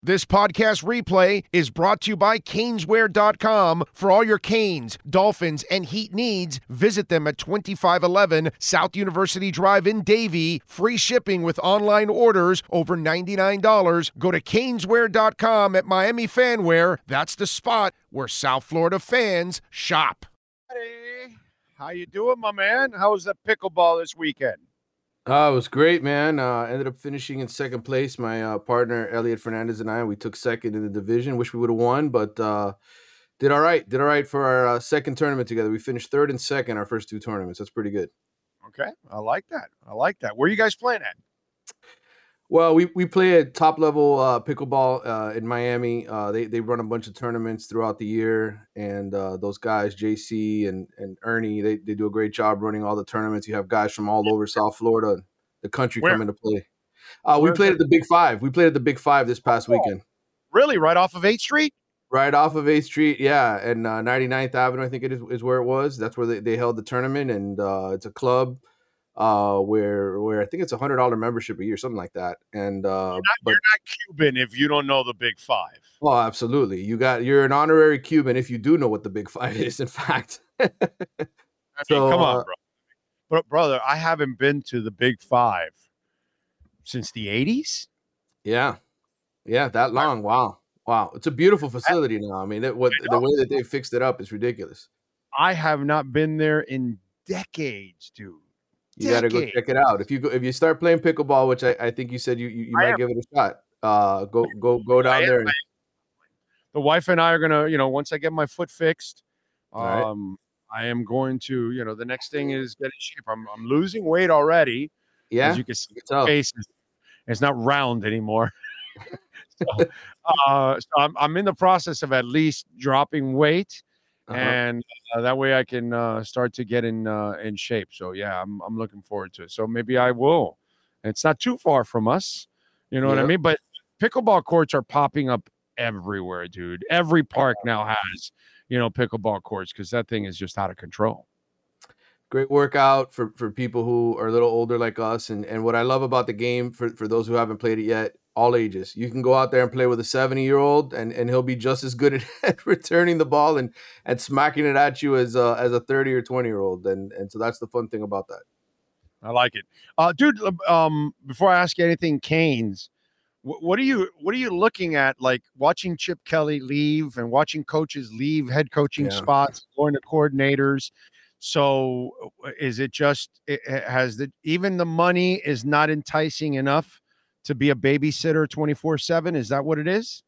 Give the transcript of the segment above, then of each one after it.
This podcast replay is brought to you by Caneswear.com. For all your Canes, Dolphins, and Heat needs, visit them at 2511 South University Drive in Davie. Free shipping with online orders over $99. Go to Caneswear.com at Miami Fanwear. That's the spot where South Florida fans shop. Hey, how you doing, my man? How was the pickleball this weekend? Oh, it was great, man. Uh, ended up finishing in second place. My uh, partner Elliot Fernandez and I, we took second in the division. Wish we would have won, but uh, did all right. Did all right for our uh, second tournament together. We finished third and second our first two tournaments. That's pretty good. Okay, I like that. I like that. Where are you guys playing at? Well, we, we play at top level uh, pickleball uh, in Miami. Uh, they they run a bunch of tournaments throughout the year, and uh, those guys, JC and, and Ernie, they, they do a great job running all the tournaments. You have guys from all over South Florida, and the country Where? coming to play. Uh, we played at the Big Five. We played at the Big Five this past Oh. weekend, Really, right off of 8th Street? right off of 8th Street. Yeah, and uh, 99th Avenue, I think it is, is where it was. That's where they, they held the tournament, and uh, it's a club uh, where where I think it's a hundred dollar membership a year, something like that. And uh, but You're not Cuban if you don't know the Big Five. Well, absolutely. You got you're an honorary Cuban if you do know what the Big Five is. In fact, I mean, So, come on, uh, bro. But brother, I haven't been to the Big Five since the 80s. yeah, yeah, that long. Wow, wow. It's a beautiful facility now. I mean, it, what the way that they fixed it up is ridiculous. I have not been there in decades, dude. You got to go check it out. If you go, if you start playing pickleball, which I, I think you said you you, you might am. give it a shot. Uh, go go go down there. And, the wife and I are gonna, you know, once I get my foot fixed, right. um, I am going to, you know, the next thing is get in shape. I'm, I'm losing weight already. yeah, As you can see, tell. face is it's not round anymore. so, uh, so I'm, I'm in the process of at least dropping weight, Uh-huh. and uh, that way I can uh, start to get in uh, in shape. So yeah, I'm I'm looking forward to it. So maybe I will. It's not too far from us, you know what I mean. But pickleball courts are popping up everywhere, dude. Every park now has you know pickleball courts because that thing is just out of control. great workout for for people who are a little older like us and and what i love about the game for for those who haven't played it yet all ages you can go out there and play with a 70 year old and and he'll be just as good at, returning the ball and and smacking it at you as a, as a 30 or 20 year old and and so that's the fun thing about that I like it, uh, dude. Um, before I ask you anything, Canes, wh- what are you what are you looking at? Like watching Chip Kelly leave and watching coaches leave head coaching Yeah. spots, going to coordinators. So, uh, is it just it has the even the money is not enticing enough to be a babysitter twenty four seven? Is that what it is?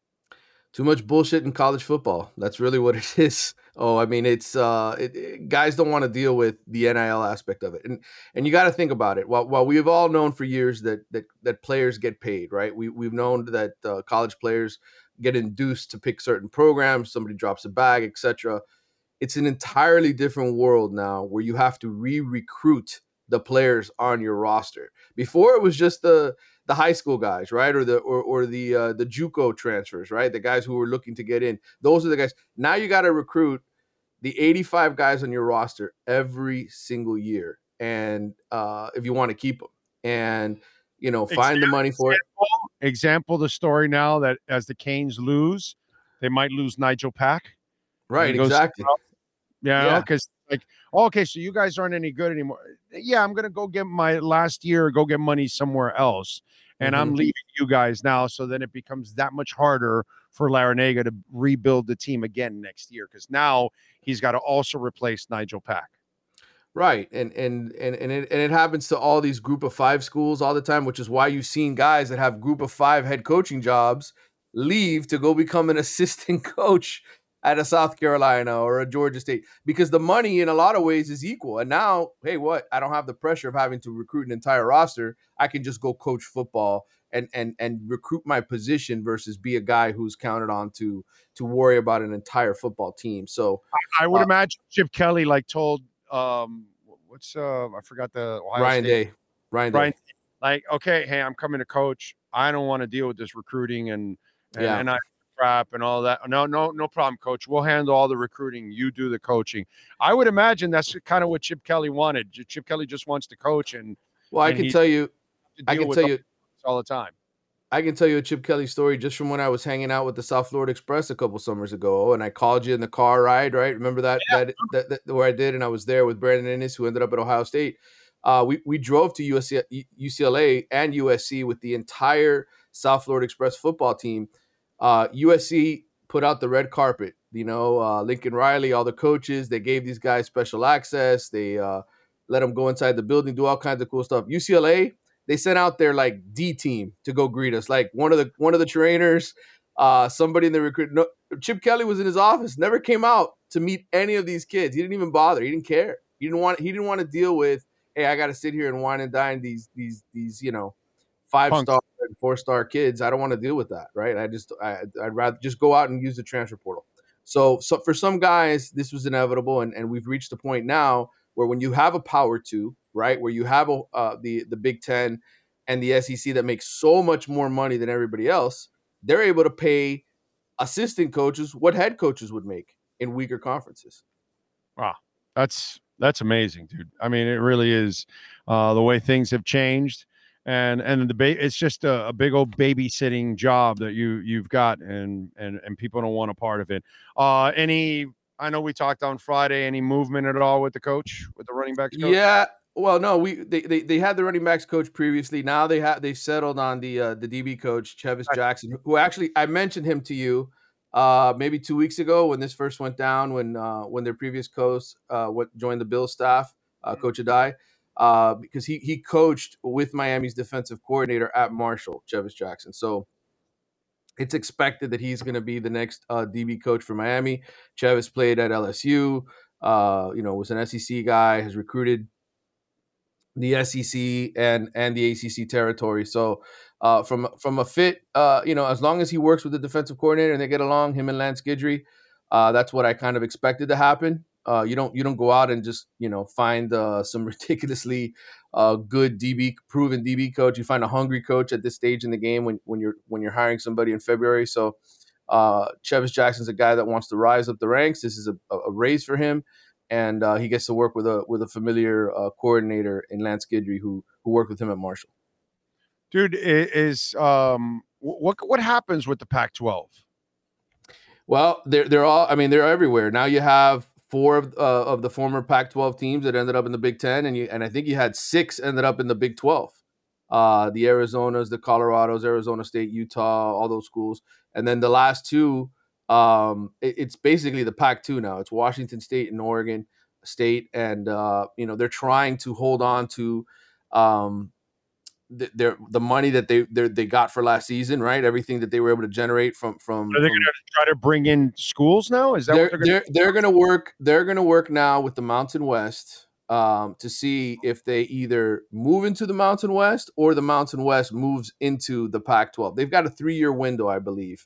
too much bullshit in college football. That's really what it is. Oh i mean it's uh it, it- guys don't want to deal with the NIL aspect of it. And and you got to think about it. While, while we've all known for years that that that players get paid right? We, we've known that uh, college players get induced to pick certain programs somebody drops a bag etc it's an entirely different world now where you have to re-recruit the players on your roster. Before it was just the the high school guys, right, or the or, or the uh, the JUCO transfers, right, the guys who were looking to get in. Those are the guys. Now you got to recruit the 85 guys on your roster every single year, and uh, if you want to keep them, and you know, find the money for it. Example: the story now that as the Canes lose, they might lose Nigel Pack. Right, he goes exactly. Yeah, because like, oh, okay, so you guys aren't any good anymore. Yeah, I'm gonna go get my last year, go get money somewhere else, and I'm Mhm. leaving you guys now. So then it becomes that much harder for Larrañaga to rebuild the team again next year because now he's got to also replace Nigel Pack. Right, and and and and it, and it happens to all these group of five schools all the time, which is why you've seen guys that have group of five head coaching jobs leave to go become an assistant coach at a South Carolina or a Georgia State because the money in a lot of ways is equal. And now, hey, what? I don't have the pressure of having to recruit an entire roster. I can just go coach football and and and recruit my position versus be a guy who's counted on to to worry about an entire football team. So I would Uh, imagine Chip Kelly like told um what's uh I forgot the Ohio Ryan State- Day, Ryan Day. Ryan, like, okay, hey, I'm coming to coach. I don't want to deal with this recruiting and and, Yeah. and I and all that. No, no, no problem, coach. We'll handle all the recruiting. You do the coaching. I would imagine that's kind of what Chip Kelly wanted. Chip Kelly just wants to coach and Well, I can tell you, I can tell you, all the time. I can tell you a Chip Kelly story just from when I was hanging out with the South Florida Express a couple summers ago, and I called you in the car ride, right? Remember that yeah. that, that, that where I did, and I was there with Brandon Inniss, who ended up at Ohio State. Uh, we we drove to USC, UCLA and USC with the entire South Florida Express football team. Uh, USC put out the red carpet. You know, uh, Lincoln Riley, all the coaches, they gave these guys special access. They uh, let them go inside the building, do all kinds of cool stuff. UCLA, they sent out their like D team to go greet us. Like one of the one of the trainers, uh, somebody in the recruit. No, Chip Kelly was in his office, never came out to meet any of these kids. He didn't even bother. He didn't care. He didn't want. He didn't want to deal with. Hey, I got to sit here and wine and dine these these these you know five star and four star kids. I don't want to deal with that, right? I just I, I'd rather just go out and use the transfer portal. So, so for some guys, this was inevitable, and, and we've reached the point now where when you have a power two, right, where you have a, uh, the the Big Ten and the SEC that makes so much more money than everybody else, they're able to pay assistant coaches what head coaches would make in weaker conferences. Wow, that's that's amazing, dude. I mean, it really is uh, the way things have changed, and and the ba- it's just a, a, big old babysitting job that you you've got, and and and people don't want a part of it. Uh, any I know we talked on Friday. Any movement at all with the coach, with the running backs? Coach? Yeah. Well, no, we they, they they had the running backs coach previously. Now they have they settled on the uh, the DB coach, Chevis Jackson, who actually I mentioned him to you uh, maybe two weeks ago when this first went down when uh, when their previous coach uh, what joined the Bill staff, uh, mm-hmm. Coach Addae, uh, because he he coached with Miami's defensive coordinator at Marshall, Chevis Jackson. So it's expected that he's going to be the next uh, DB coach for Miami. Chevis played at LSU. Uh, you know, was an SEC guy, has recruited the SEC and and the ACC territory. So, uh, from from a fit, uh, you know, as long as he works with the defensive coordinator and they get along, him and Lance Guidry, uh, that's what I kind of expected to happen. Uh, you don't you don't go out and just you know find uh, some ridiculously uh, good DB proven DB coach. You find a hungry coach at this stage in the game when when you're when you're hiring somebody in February. So uh, Chevis Jackson's a guy that wants to rise up the ranks. This is a, a raise for him, and uh, he gets to work with a with a familiar uh, coordinator in Lance Guidry who who worked with him at Marshall. Dude, is um what what happens with the Pac-12? Well, they're they're all. I mean, they're everywhere now. You have four of, uh, of the former Pac-12 teams that ended up in the Big Ten, and you and I think you had six ended up in the Big 12. Uh, the Arizonas, the Colorados, Arizona State, Utah, all those schools, and then the last two, um, it, it's basically the Pac-2 now. It's Washington State and Oregon State, and uh, you know they're trying to hold on to um, their the money that they they got for last season, right? Everything that they were able to generate from from. Are they going to try to bring in schools now? Is that they're, what they're going they're, they're going to work? They're going to work now with the Mountain West um, to see if they either move into the Mountain West or the Mountain West moves into the Pac-12. They've got a three-year window, I believe,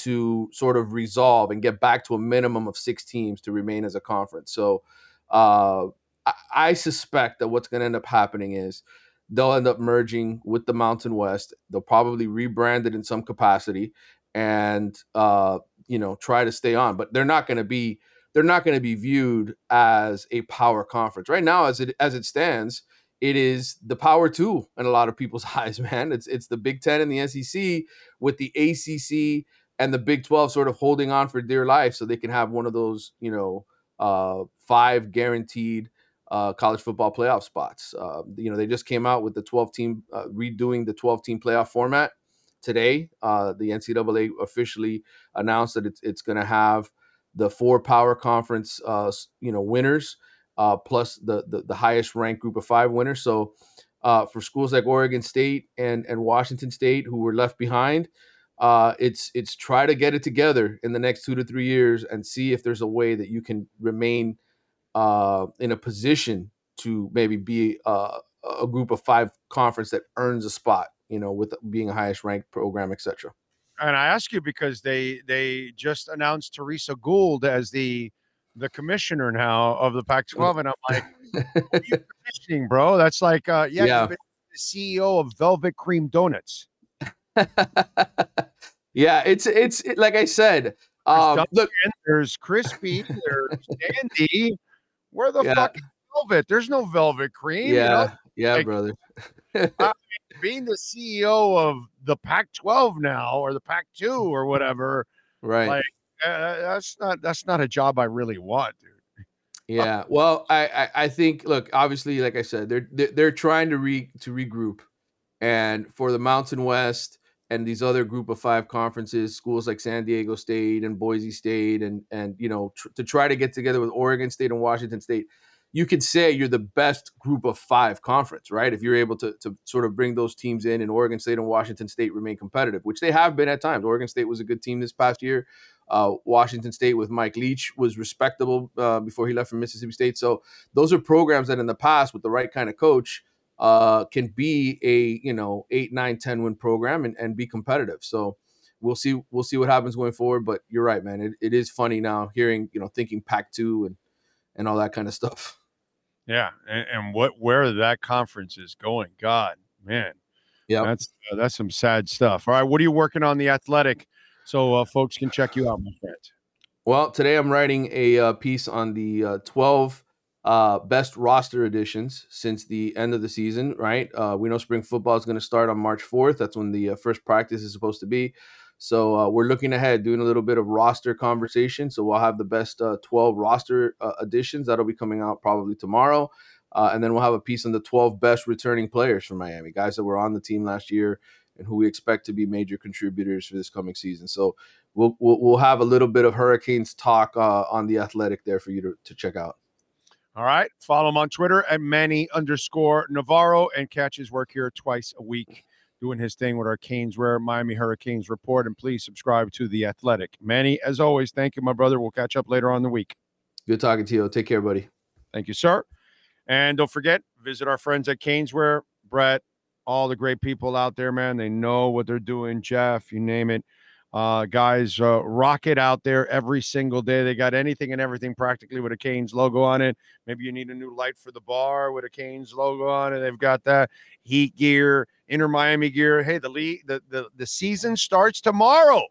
to sort of resolve and get back to a minimum of six teams to remain as a conference. So, uh, I, I suspect that what's going to end up happening is they'll end up merging with the Mountain West. They'll probably rebrand it in some capacity and uh, you know try to stay on, but they're not going to be they're not going to be viewed as a power conference right now as it as it stands. It is the power two in a lot of people's eyes, man. It's it's the Big Ten and the SEC with the ACC and the Big Twelve sort of holding on for dear life, so they can have one of those you know uh, five guaranteed uh, college football playoff spots. Uh, you know, they just came out with the 12 team, uh, redoing the 12 team playoff format today. Uh, the NCAA officially announced that it's, it's going to have the four power conference, uh, you know, winners uh, plus the, the, the highest ranked group of five winners. So for schools like Oregon State and and Washington State who were left behind. it's it's try to get it together in the next two to three years and see if there's a way that you can remain uh, in a position to maybe be uh, a group of five conference that earns a spot, you know, with being a highest ranked program, etc. And I ask you because they they just announced Teresa Gould as the the commissioner now of the Pac-12, and I'm like, what are you commissioning, bro? That's like, uh, yeah, yeah. the CEO of Velvet Cream Donuts. yeah, it's it's it, like I said. Um, look, there's crispy, there's Andy, where the yeah. fuck is velvet? There's no velvet cream. Yeah. You know? Yeah, Like- brother. being the CEO of the Pac-12 now or the Pac-2 or whatever, Right. like uh, that's not that's not a job I really want, dude. Yeah. Well, I, I I think look, obviously, like I said, they're they're, they're trying to re to regroup, and for the Mountain West and these other group of five conferences, schools like San Diego State and Boise State, and and you know tr- to try to get together with Oregon State and Washington State, you could say you're the best group of five conference, right? If you're able to to sort of bring those teams in, and Oregon State and Washington State remain competitive, which they have been at times. Oregon State was a good team this past year. Uh, Washington State with Mike Leach was respectable uh, before he left for Mississippi State. So those are programs that in the past, with the right kind of coach, uh, can be a you know eight, nine, ten win program and, and be competitive. So we'll see we'll see what happens going forward. But you're right, man. It, it is funny now hearing you know thinking Pac two and and all that kind of stuff. Yeah, and, and what where that conference is going, God, man, Yeah, that's uh, that's some sad stuff. All right, what are you working on the athletic, so uh, folks can check you out, my friend? Well, today I'm writing a uh, piece on the uh, 12 uh, best roster additions since the end of the season, right? Uh, we know spring football is going to start on March 4th. That's when the uh, first practice is supposed to be. So uh, we're looking ahead, doing a little bit of roster conversation. So we'll have the best uh, 12 roster uh, additions. That'll be coming out probably tomorrow. Uh, and then we'll have a piece on the 12 best returning players from Miami, guys that were on the team last year and who we expect to be major contributors for this coming season. So we'll we'll, we'll have a little bit of Hurricanes talk uh, on the Athletic there for you to, to check out. All right, follow him on Twitter at Manny underscore Navarro and catch his work here twice a week, doing his thing with our Canes Wear Miami Hurricanes report. And please subscribe to the Athletic. Manny, as always, thank you, my brother. We'll catch up later on the week. Good talking to you. Take care, buddy. Thank you, sir. And don't forget, visit our friends at Caneswear, Brett, all the great people out there, man. They know what they're doing. Jeff, you name it. Uh, guys, uh, rock it out there every single day. They got anything and everything practically with a Canes logo on it. Maybe you need a new light for the bar with a Canes logo on it. They've got that Heat gear, Inter Miami gear. Hey, the the, the the season starts tomorrow.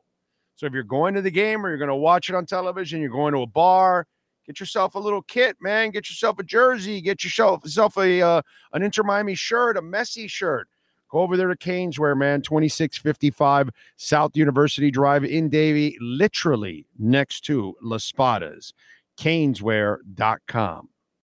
So if you're going to the game or you're going to watch it on television, you're going to a bar, Get yourself a little kit, man. Get yourself a jersey. Get yourself, yourself a uh, an Inter Miami shirt, a Messi shirt. Go over there to Caneswear, man. 2655 South University Drive in Davie, literally next to La Spadas. Caneswear.com.